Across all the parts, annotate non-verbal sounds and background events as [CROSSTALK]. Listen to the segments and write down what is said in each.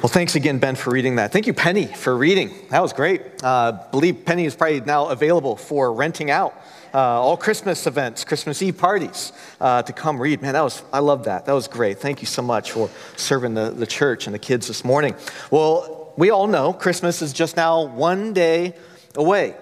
Well, thanks again, Ben, for reading that. Thank you, Penny, for reading. That was great. Uh, believe Penny is probably now available for renting out uh, all Christmas events, Christmas Eve parties uh, to come read. Man, that was, I love that. That was great. Thank you so much for serving the, the church and the kids this morning. Well, we all know Christmas is just now one day away.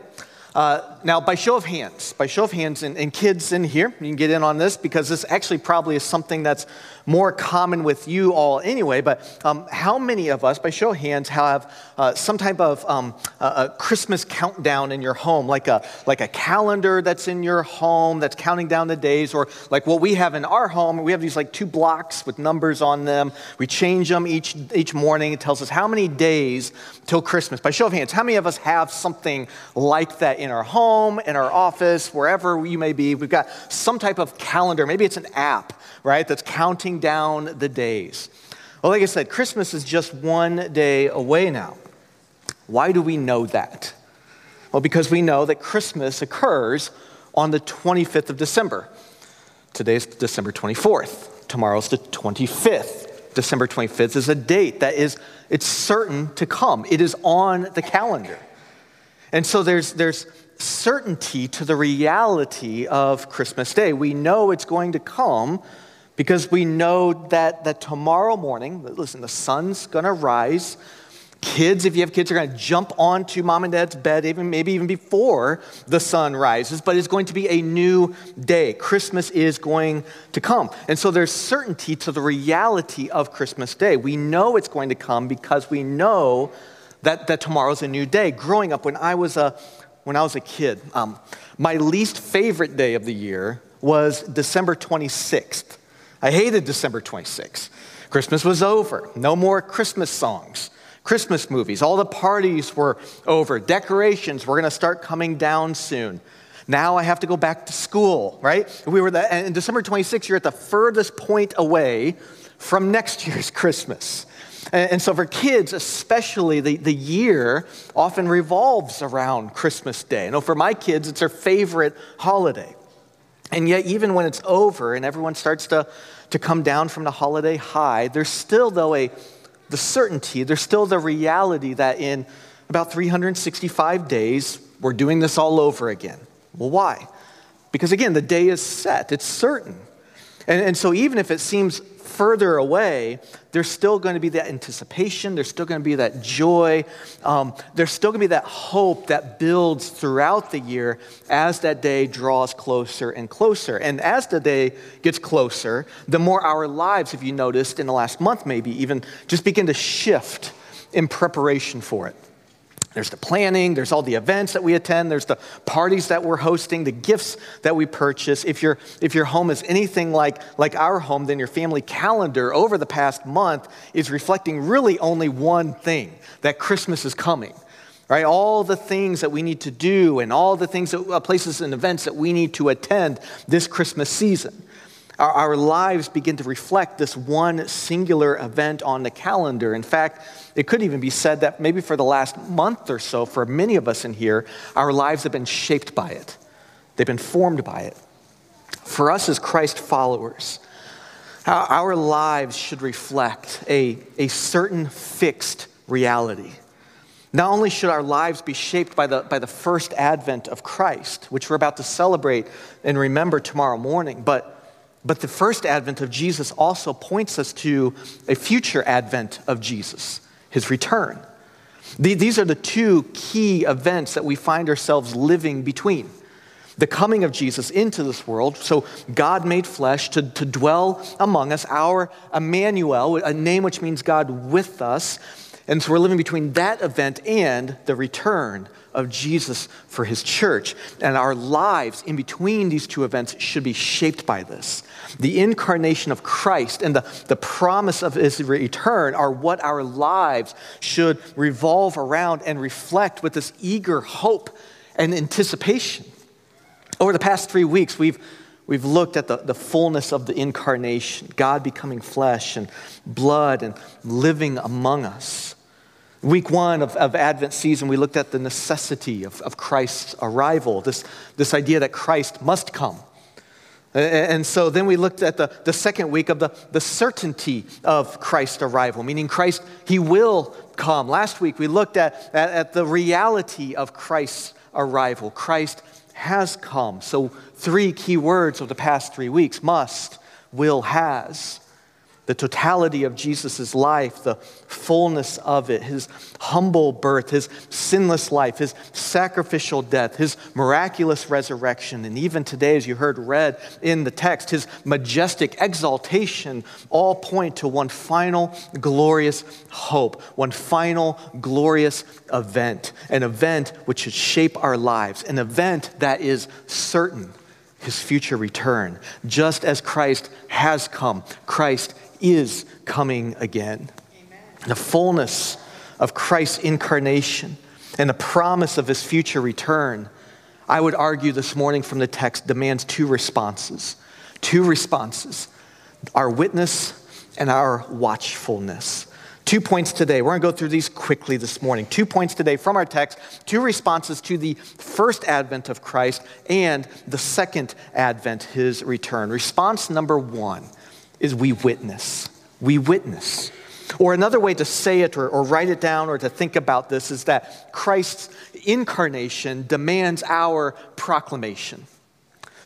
Uh, now, by show of hands, by show of hands, and, and, kids in here, you can get in on this because this actually probably is something that's more common with you all anyway, but um, how many of us, by show of hands, have uh, some type of um, a, Christmas countdown in your home, like a, like a calendar that's in your home that's counting down the days, or like what we have in our home? We have these like two blocks with numbers on them. We change them each, each morning. It tells us how many days till Christmas. By show of hands, how many of us have something like that in our home, in our office, wherever you may be? We've got some type of calendar. Maybe it's an app right? That's counting down the days. Well, like I said, Christmas is just one day away now. Why do we know that? Well, because we know that Christmas occurs on the 25th of December. Today's December 24th. Tomorrow's the 25th. December 25th is a date that is it's certain to come. It is on the calendar. And so there's there's certainty to the reality of Christmas Day. We know it's going to come because we know that, that tomorrow morning, listen, the sun's gonna rise. Kids, if you have kids, are gonna jump onto mom and dad's bed, even, maybe even before the sun rises, but it's going to be a new day. Christmas is going to come. And so there's certainty to the reality of Christmas Day. We know it's going to come because we know that, that tomorrow's a new day. Growing up, when I was a, when I was a kid, um, my least favorite day of the year was December 26th. I hated December 26th. Christmas was over. No more Christmas songs, Christmas movies. All the parties were over. Decorations were going to start coming down soon. Now I have to go back to school, right? We were the, and December 26th, you're at the furthest point away from next year's [LAUGHS] Christmas. And, so for kids, especially, the, the year often revolves around Christmas Day. I know for my kids, it's their favorite holiday. And yet, even when it's over and everyone starts to, to come down from the holiday high, there's still, though, a, the certainty, there's still the reality that in about 365 days, we're doing this all over again. Well, why? Because again, the day is set, it's certain. And, and so, even if it seems further away, there's still going to be that anticipation, there's still going to be that joy, um, there's still going to be that hope that builds throughout the year as that day draws closer and closer. And as the day gets closer, the more our lives, if you noticed in the last month maybe, even just begin to shift in preparation for it. There's the planning, there's all the events that we attend, there's the parties that we're hosting, the gifts that we purchase. If, your if your home is anything like, like our home, then your family calendar over the past month is reflecting really only one thing that Christmas is coming. Right? All the things that we need to do and all the things, that, uh, places and events that we need to attend this Christmas season our, our lives begin to reflect this one singular event on the calendar. In fact, it could even be said that maybe for the last month or so, for many of us in here, our lives have been shaped by it, they've been formed by it. For us as Christ followers, our lives should reflect a, a certain fixed reality. Not only should our lives be shaped by the, by the first advent of Christ, which we're about to celebrate and remember tomorrow morning, but but the first advent of Jesus also points us to a future advent of Jesus, his return. These are the two key events that we find ourselves living between. The coming of Jesus into this world, so God made flesh to, to dwell among us, our Emmanuel, a name which means God with us. And so we're living between that event and the return of Jesus for his church. And our lives in between these two events should be shaped by this. The incarnation of Christ and the, the promise of his return are what our lives should revolve around and reflect with this eager hope and anticipation. Over the past three weeks, we've We've looked at the, the fullness of the incarnation, God becoming flesh and blood and living among us. Week one of, of Advent season, we looked at the necessity of, of Christ's arrival, this, this idea that Christ must come. And so then we looked at the, the second week of the, the certainty of Christ's arrival, meaning Christ, he will come. Last week we looked at, at, at the reality of Christ's arrival. Christ has come. So, three key words of the past three weeks must, will, has the totality of Jesus' life, the fullness of it, his humble birth, his sinless life, his sacrificial death, his miraculous resurrection, and even today, as you heard read in the text, his majestic exaltation all point to one final glorious hope, one final glorious event, an event which should shape our lives, an event that is certain his future return. Just as Christ has come, Christ is coming again. Amen. The fullness of Christ's incarnation and the promise of his future return, I would argue this morning from the text, demands two responses. Two responses our witness and our watchfulness. Two points today. We're going to go through these quickly this morning. Two points today from our text, two responses to the first advent of Christ and the second advent, his return. Response number one is we witness. We witness. Or another way to say it or, or, write it down or to think about this is that Christ's incarnation demands our proclamation.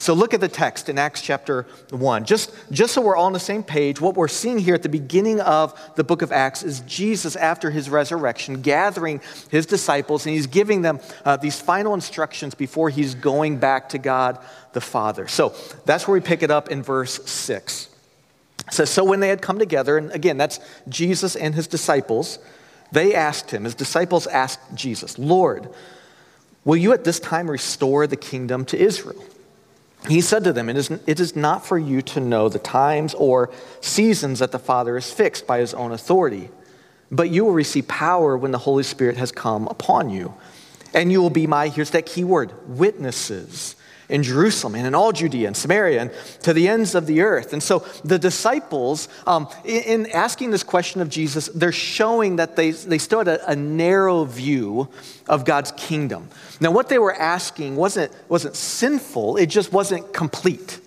So look at the text in Acts chapter 1. Just, just so we're all on the same page, what we're seeing here at the beginning of the book of Acts is Jesus, after his resurrection, gathering his disciples, and he's giving them uh, these final instructions before he's going back to God the Father. So that's where we pick it up in verse 6. Says, So when they had come together, and again, that's Jesus and his disciples, they asked him, his disciples asked Jesus, Lord, will you at this time restore the kingdom to Israel? He said to them, it is, it is not for you to know the times or seasons that the Father is fixed by his own authority, but you will receive power when the Holy Spirit has come upon you. And you will be my, here's that key word, witnesses in Jerusalem and in all Judea and Samaria and to the ends of the earth. And so the disciples, um, in, in, asking this question of Jesus, they're showing that they, they still had a, a, narrow view of God's kingdom. Now, what they were asking wasn't, wasn't sinful, it just wasn't complete.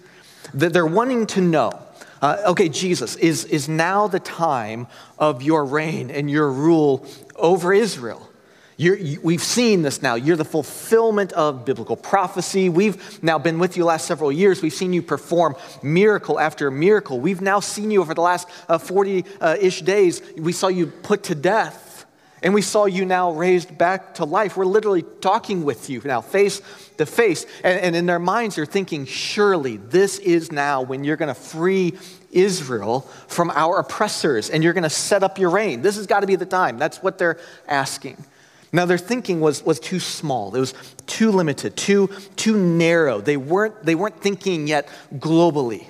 They're wanting to know. Uh, okay, Jesus, is, is now the time of your reign and your rule over Israel? You, we've seen this now. You're the fulfillment of biblical prophecy. We've now been with you last several years. We've seen you perform miracle after miracle. We've now seen you over the last 40 uh, ish days. We saw you put to death, and we saw you now raised back to life. We're literally talking with you now, face to face. And, and in their minds, they're thinking, surely this is now when you're going to free Israel from our oppressors and you're going to set up your reign. This has got to be the time. That's what they're asking. Now, their thinking was, was too small. It was too limited, too, too narrow. They weren't, they weren't thinking yet globally.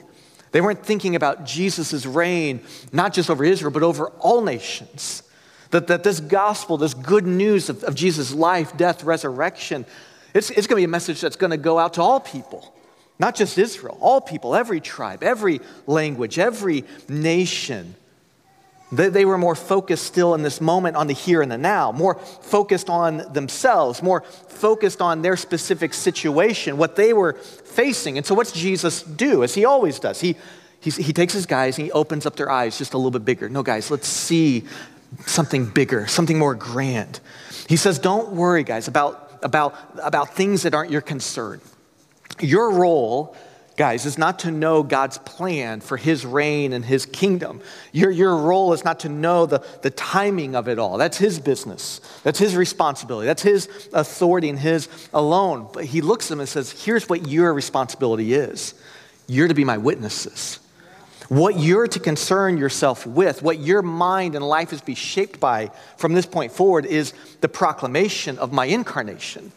They weren't thinking about Jesus' reign, not just over Israel, but over all nations. That, that this gospel, this good news of, of Jesus' life, death, resurrection, it's, it's going to be a message that's going to go out to all people, not just Israel, all people, every tribe, every language, every nation. They, they were more focused still in this moment on the here and the now, more focused on themselves, more focused on their specific situation, what they were facing. And so, what's Jesus do? As he always does, he, he, he takes his guys and he opens up their eyes just a little bit bigger. No, guys, let's see something bigger, something more grand. He says, Don't worry, guys, about, about, about things that aren't your concern. Your role guys, is not to know God's plan for his reign and his kingdom. Your, your role is not to know the, the timing of it all. That's his business, that's his responsibility, that's his authority and his alone. But he looks at them and says, Here's what your responsibility is you're to be my witnesses. What you're to concern yourself with, what your mind and life is to be shaped by from this point forward, is the proclamation of my incarnation.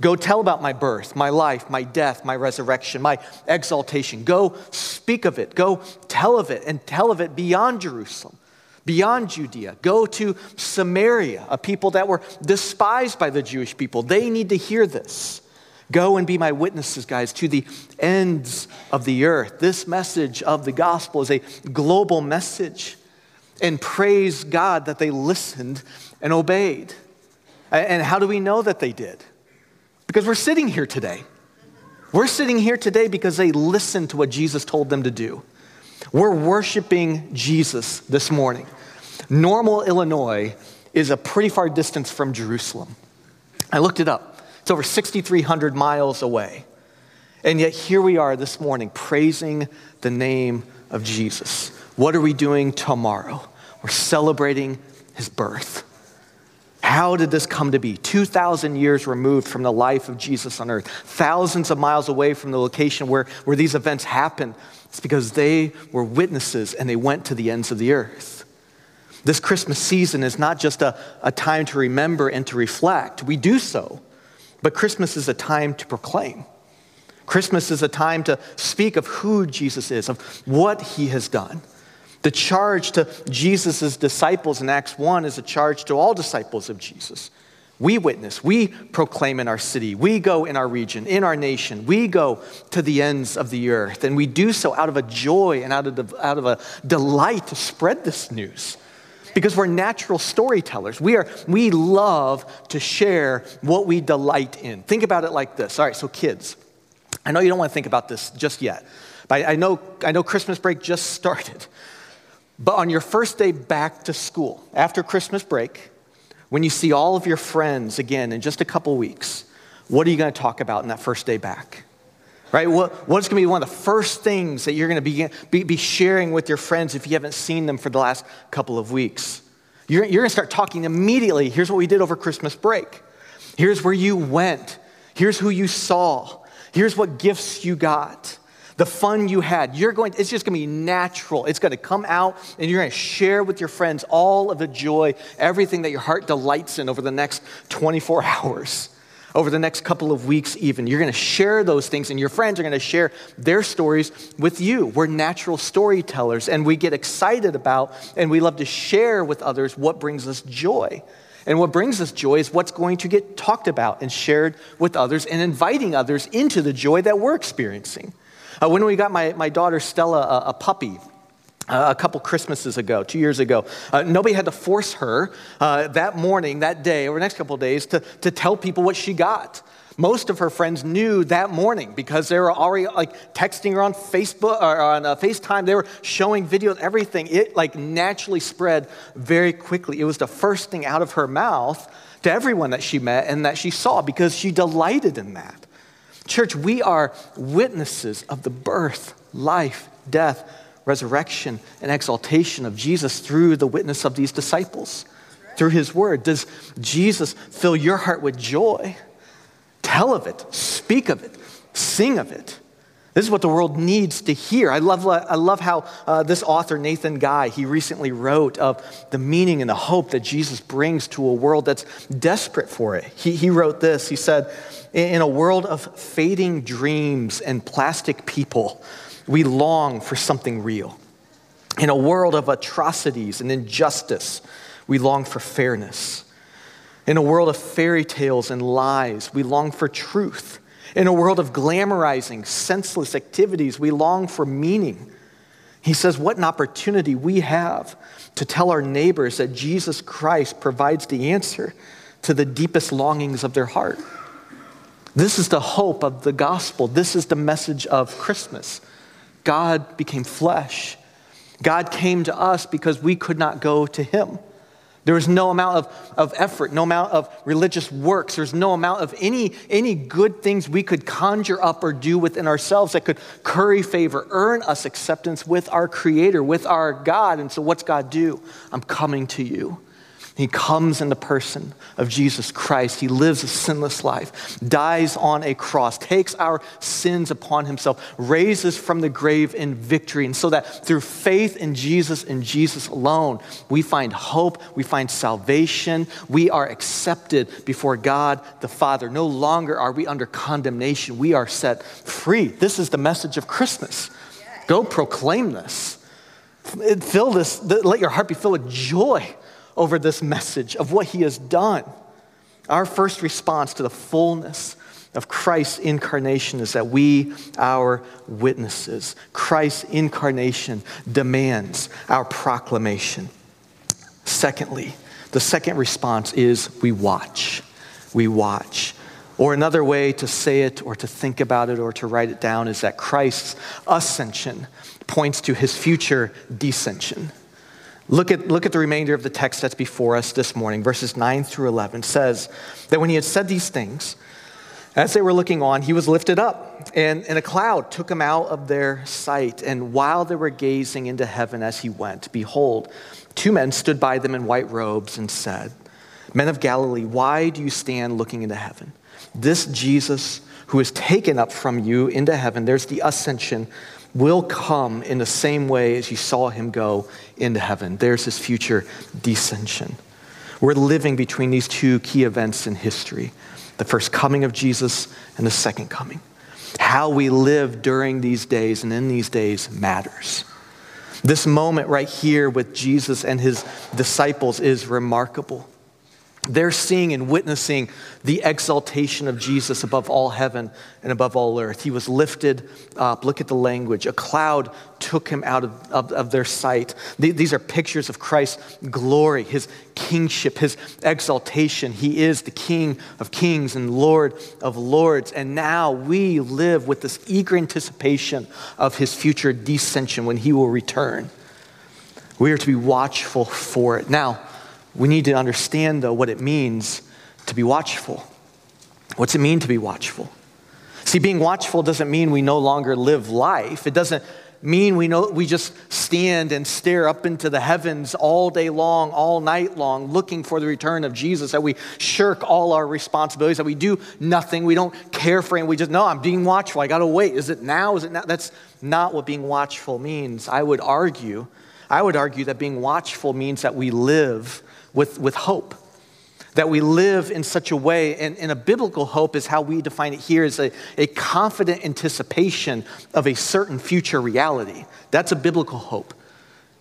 Go tell about my birth, my life, my death, my resurrection, my exaltation. Go speak of it. Go tell of it and tell of it beyond Jerusalem, beyond Judea. Go to Samaria, a people that were despised by the Jewish people. They need to hear this. Go and be my witnesses, guys, to the ends of the earth. This message of the gospel is a global message. And praise God that they listened and obeyed. And how do we know that they did? Because we're sitting here today. We're sitting here today because they listened to what Jesus told them to do. We're worshiping Jesus this morning. Normal, Illinois is a pretty far distance from Jerusalem. I looked it up. It's over 6,300 miles away. And yet, here we are this morning praising the name of Jesus. What are we doing tomorrow? We're celebrating his birth. How did this come to be? 2,000 years removed from the life of Jesus on earth, thousands of miles away from the location where, where these events happened. It's because they were witnesses and they went to the ends of the earth. This Christmas season is not just a, a time to remember and to reflect. We do so, but Christmas is a time to proclaim. Christmas is a time to speak of who Jesus is, of what he has done. The charge to Jesus' disciples in Acts 1 is a charge to all disciples of Jesus. We witness, we proclaim in our city, we go in our region, in our nation, we go to the ends of the earth, and we do so out of a joy and out of, the, out of a delight to spread this news. Because we're natural storytellers. We, are, we love to share what we delight in. Think about it like this. All right, so kids, I know you don't want to think about this just yet, but I know, I know Christmas break just started. But on your first day back to school, after Christmas break, when you see all of your friends again in just a couple weeks, what are you going to talk about in that first day back? Right? What, what's going to be one of the first things that you're going to be, be, sharing with your friends if you haven't seen them for the last couple of weeks? You're, you're going to start talking immediately. Here's what we did over Christmas break. Here's where you went. Here's who you saw. Here's what gifts you got the fun you had. You're going, it's just going to be natural. It's going to come out and you're going to share with your friends all of the joy, everything that your heart delights in over the next 24 [LAUGHS] hours, over the next couple of weeks, even. You're going to share those things and your friends are going to share their stories with you. We're natural storytellers and we get excited about and we love to share with others what brings us joy. And what brings us joy is what's going to get talked about and shared with others and inviting others into the joy that we're experiencing. Uh, when we got my, my daughter Stella a, a puppy, uh, a couple Christmases ago, two years ago. Uh, nobody had to force her uh, that morning, that day, over the next couple days to, to tell people what she got. Most of her friends knew that morning because they were already like texting her on Facebook or on uh, FaceTime. They were showing videos, everything. It like naturally spread very quickly. It was the first thing out of her mouth to everyone that she met and that she saw because she delighted in that. Church, we are witnesses of the birth, life, death, resurrection, and exaltation of Jesus through the witness of these disciples, through his word. Does Jesus fill your heart with joy? Tell of it, speak of it, sing of it. This is what the world needs to hear. I love, I love how uh, this author, Nathan Guy, he recently wrote of the meaning and the hope that Jesus brings to a world that's desperate for it. He, he wrote this He said, In a world of fading dreams and plastic people, we long for something real. In a world of atrocities and injustice, we long for fairness. In a world of fairy tales and lies, we long for truth. In a world of glamorizing, senseless activities, we long for meaning. He says, What an opportunity we have to tell our neighbors that Jesus Christ provides the answer to the deepest longings of their heart. This is the hope of the gospel. This is the message of Christmas. God became flesh. God came to us because we could not go to him. There was no amount of, of effort, no amount of religious works. There's no amount of any, any good things we could conjure up or do within ourselves that could curry favor, earn us acceptance with our Creator, with our God. And so, what's God do? I'm coming to you. He comes in the person of Jesus Christ. He lives a sinless life, dies on a cross, takes our sins upon himself, raises from the grave in victory. And so that through faith in Jesus and Jesus alone, we find hope, we find salvation, we are accepted before God the Father. No longer are we under condemnation, we are set free. This is the message of Christmas. Go proclaim this. Fill this, let your heart be filled with joy over this message of what he has done. Our first response to the fullness of Christ's incarnation is that we are witnesses. Christ's incarnation demands our proclamation. Secondly, the second response is we watch. We watch. Or another way to say it or to think about it or to write it down is that Christ's ascension points to his future descension. Look at, look at the remainder of the text that's before us this morning. Verses 9 through 11 says that when he had said these things, as they were looking on, he was lifted up, and, and a cloud took him out of their sight. And while they were gazing into heaven as he went, behold, two men stood by them in white robes and said, Men of Galilee, why do you stand looking into heaven? This Jesus who is taken up from you into heaven, there's the ascension, will come in the same way as you saw him go into heaven. There's his future descension. We're living between these two key events in history the first coming of Jesus and the second coming. How we live during these days and in these days matters. This moment right here with Jesus and his disciples is remarkable. They're seeing and witnessing the exaltation of Jesus above all heaven and above all earth. He was lifted up. Look at the language. A cloud took him out of, of, of, their sight. These are pictures of Christ's glory, his kingship, his exaltation. He is the King of kings and Lord of lords. And now we live with this eager anticipation of his future descension when he will return. We are to be watchful for it. Now, we need to understand, though, what it means to be watchful. What's it mean to be watchful? See, being watchful doesn't mean we no longer live life. It doesn't mean we know we just stand and stare up into the heavens all day long, all night long, looking for the return of Jesus, that we shirk all our responsibilities, that we do nothing, we don't care for him, we just know I'm being watchful. I gotta wait. Is it now? Is it now? That's not what being watchful means. I would argue, I would argue that being watchful means that we live with, with hope. That we live in such a way, and, and a biblical hope is how we define it here as a, a confident anticipation of a certain future reality. That's a biblical hope.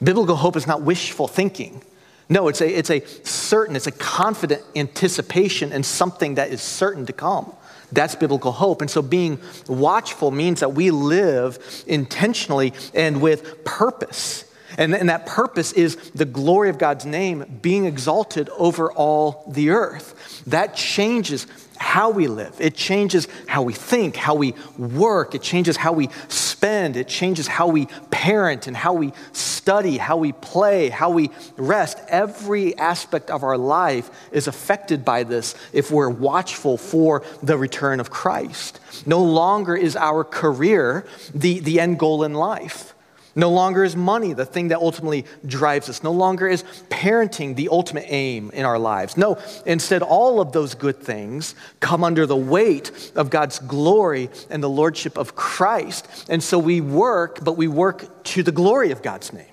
Biblical hope is not wishful thinking. No, it's a, it's a certain, it's a confident anticipation and something that is certain to come. That's biblical hope. And so being watchful means that we live intentionally and with purpose. And, and that purpose is the glory of God's name being exalted over all the earth. That changes how we live. It changes how we think, how we work. It changes how we spend. It changes how we parent and how we study, how we play, how we rest. Every aspect of our life is affected by this if we're watchful for the return of Christ. No longer is our career the, the end goal in life. No longer is money the thing that ultimately drives us. No longer is parenting the ultimate aim in our lives. No, instead, all of those good things come under the weight of God's glory and the lordship of Christ. And so we work, but we work to the glory of God's name.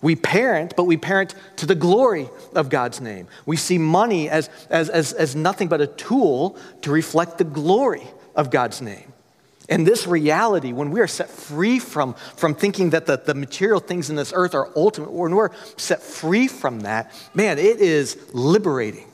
We parent, but we parent to the glory of God's name. We see money as, as, as, as nothing but a tool to reflect the glory of God's name. And this reality, when we are set free from, from thinking that the, the material things in this earth are ultimate, when we're set free from that, man, it is liberating.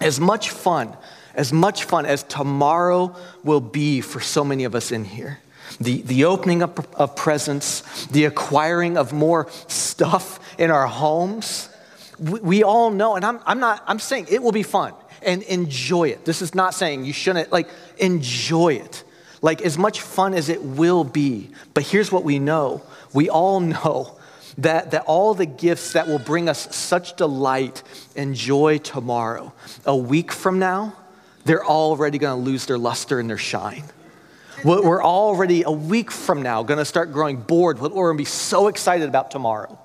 As much fun, as much fun as tomorrow will be for so many of us in here. The, the opening up of presents, the acquiring of more stuff in our homes. We, we all know, and I'm, I'm not, I'm saying it will be fun and enjoy it. This is not saying you shouldn't, like, enjoy it like as much fun as it will be. But here's what we know we all [LAUGHS] know that, that all the gifts that will bring us such delight and joy tomorrow, a week from now, they're already going to lose their luster and their shine. We're already a week from now going to start growing bored with what we're going to be so excited about tomorrow.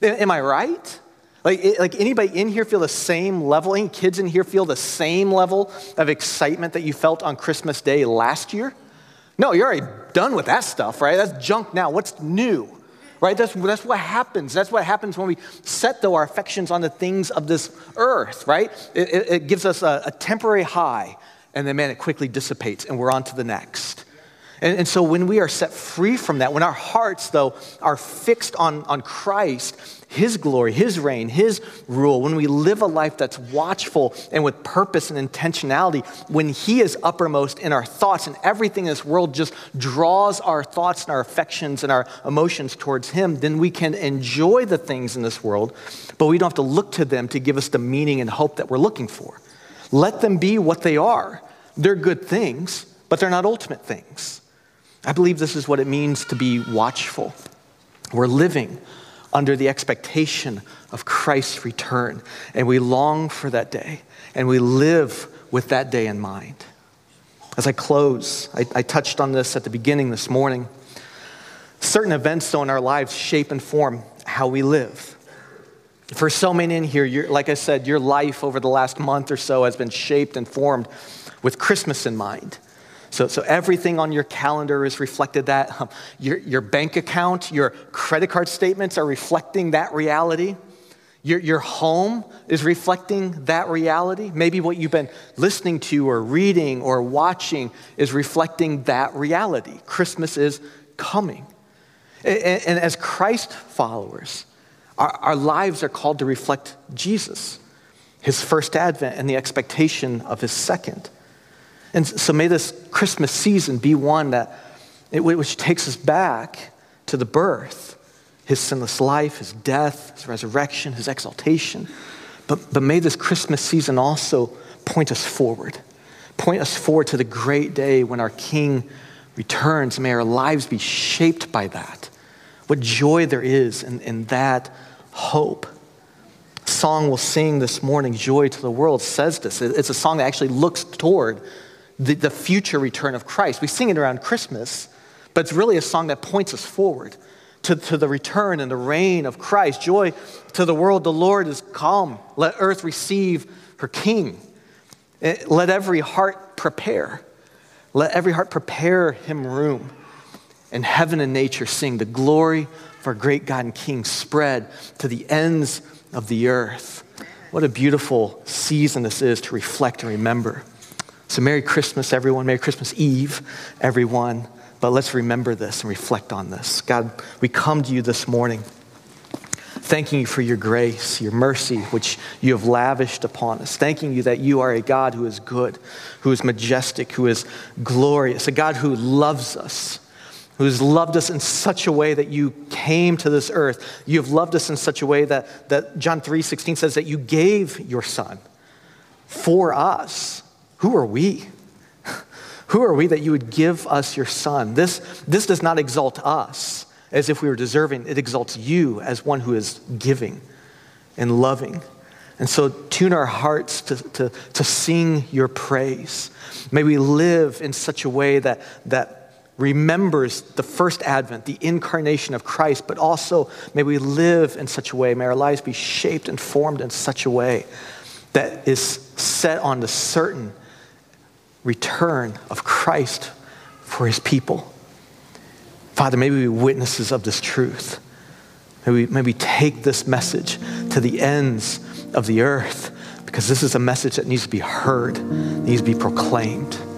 Am I right? Like, like anybody in here feel the same level? Any kids in here feel the same level of excitement that you felt on Christmas Day last year? No, you're already done with that stuff, right? That's junk now. What's new? Right? That's, that's what happens. That's what happens when we set, though, our affections on the things of this earth, right? It, it, it gives us a, a temporary high, and then, man, it quickly dissipates, and we're on to the next. And, and, so when we are set free from that, when our hearts, though, are fixed on, on Christ, his glory, His reign, His rule, when we live a life that's watchful and with purpose and intentionality, when He is uppermost in our thoughts and everything in this world just draws our thoughts and our affections and our emotions towards Him, then we can enjoy the things in this world, but we don't have to look to them to give us the meaning and hope that we're looking for. Let them be what they are They're good things, but they're not ultimate things. I believe this is what it means to be watchful. We're living under the expectation of Christ's return, and we long for that day, and we live with that day in mind. As I close, I, I touched on this at the beginning this morning. Certain events, though, in our lives shape and form how we live. For so many in here, like I said, your life over the last month or so has been shaped and formed with Christmas in mind. So, so everything on your calendar is reflected that. Your, your bank account, your credit card statements are reflecting that reality. Your, your home is reflecting that reality. Maybe what you've been listening to or reading or watching is reflecting that reality. Christmas is coming. And, and as Christ followers, our, our lives are called to reflect Jesus, his first advent, and the expectation of his second. And so may this Christmas season be one that, which takes us back to the birth, his sinless life, his death, his resurrection, his exaltation. But, but may this Christmas season also point us forward, point us forward to the great day when our King returns. May our lives be shaped by that. What joy there is in, in that hope song we'll sing this morning, Joy to the World, says this. It's a song that actually looks toward the, the future return of Christ. We sing it around Christmas, but it's really a song that points us forward to, to the return and the reign of Christ. Joy to the world, the Lord is come. Let earth receive her King. Eh, let every heart prepare. Let every heart prepare him room. And heaven and nature sing the glory of our great God and King spread to the ends of the earth. What a beautiful season this is to reflect and remember. So, Merry Christmas, everyone. Merry Christmas Eve, everyone. But let's remember this and reflect on this. God, we come to you this morning thanking you for your grace, your mercy, which you have lavished upon us. Thanking you that you are a God who is good, who is majestic, who is glorious, a God who loves us, who has loved us in such a way that you came to this earth. You have loved us in such a way that, that John 3 16 says that you gave your son for us who are we? Who are we that you would give us your son? This, this does not exalt us as if we were deserving, it exalts you as one who is giving and loving. And so tune our hearts to, to, to sing your praise. May we live in such a way that, that remembers the first advent, the incarnation of Christ, but also may we live in such a way, may our lives be shaped and formed in such a way that is set on the certain return of Christ for his people. Father, may we witnesses of this truth. May we, may we take this message to the ends of the earth because this is a message that needs to be heard, needs to be proclaimed.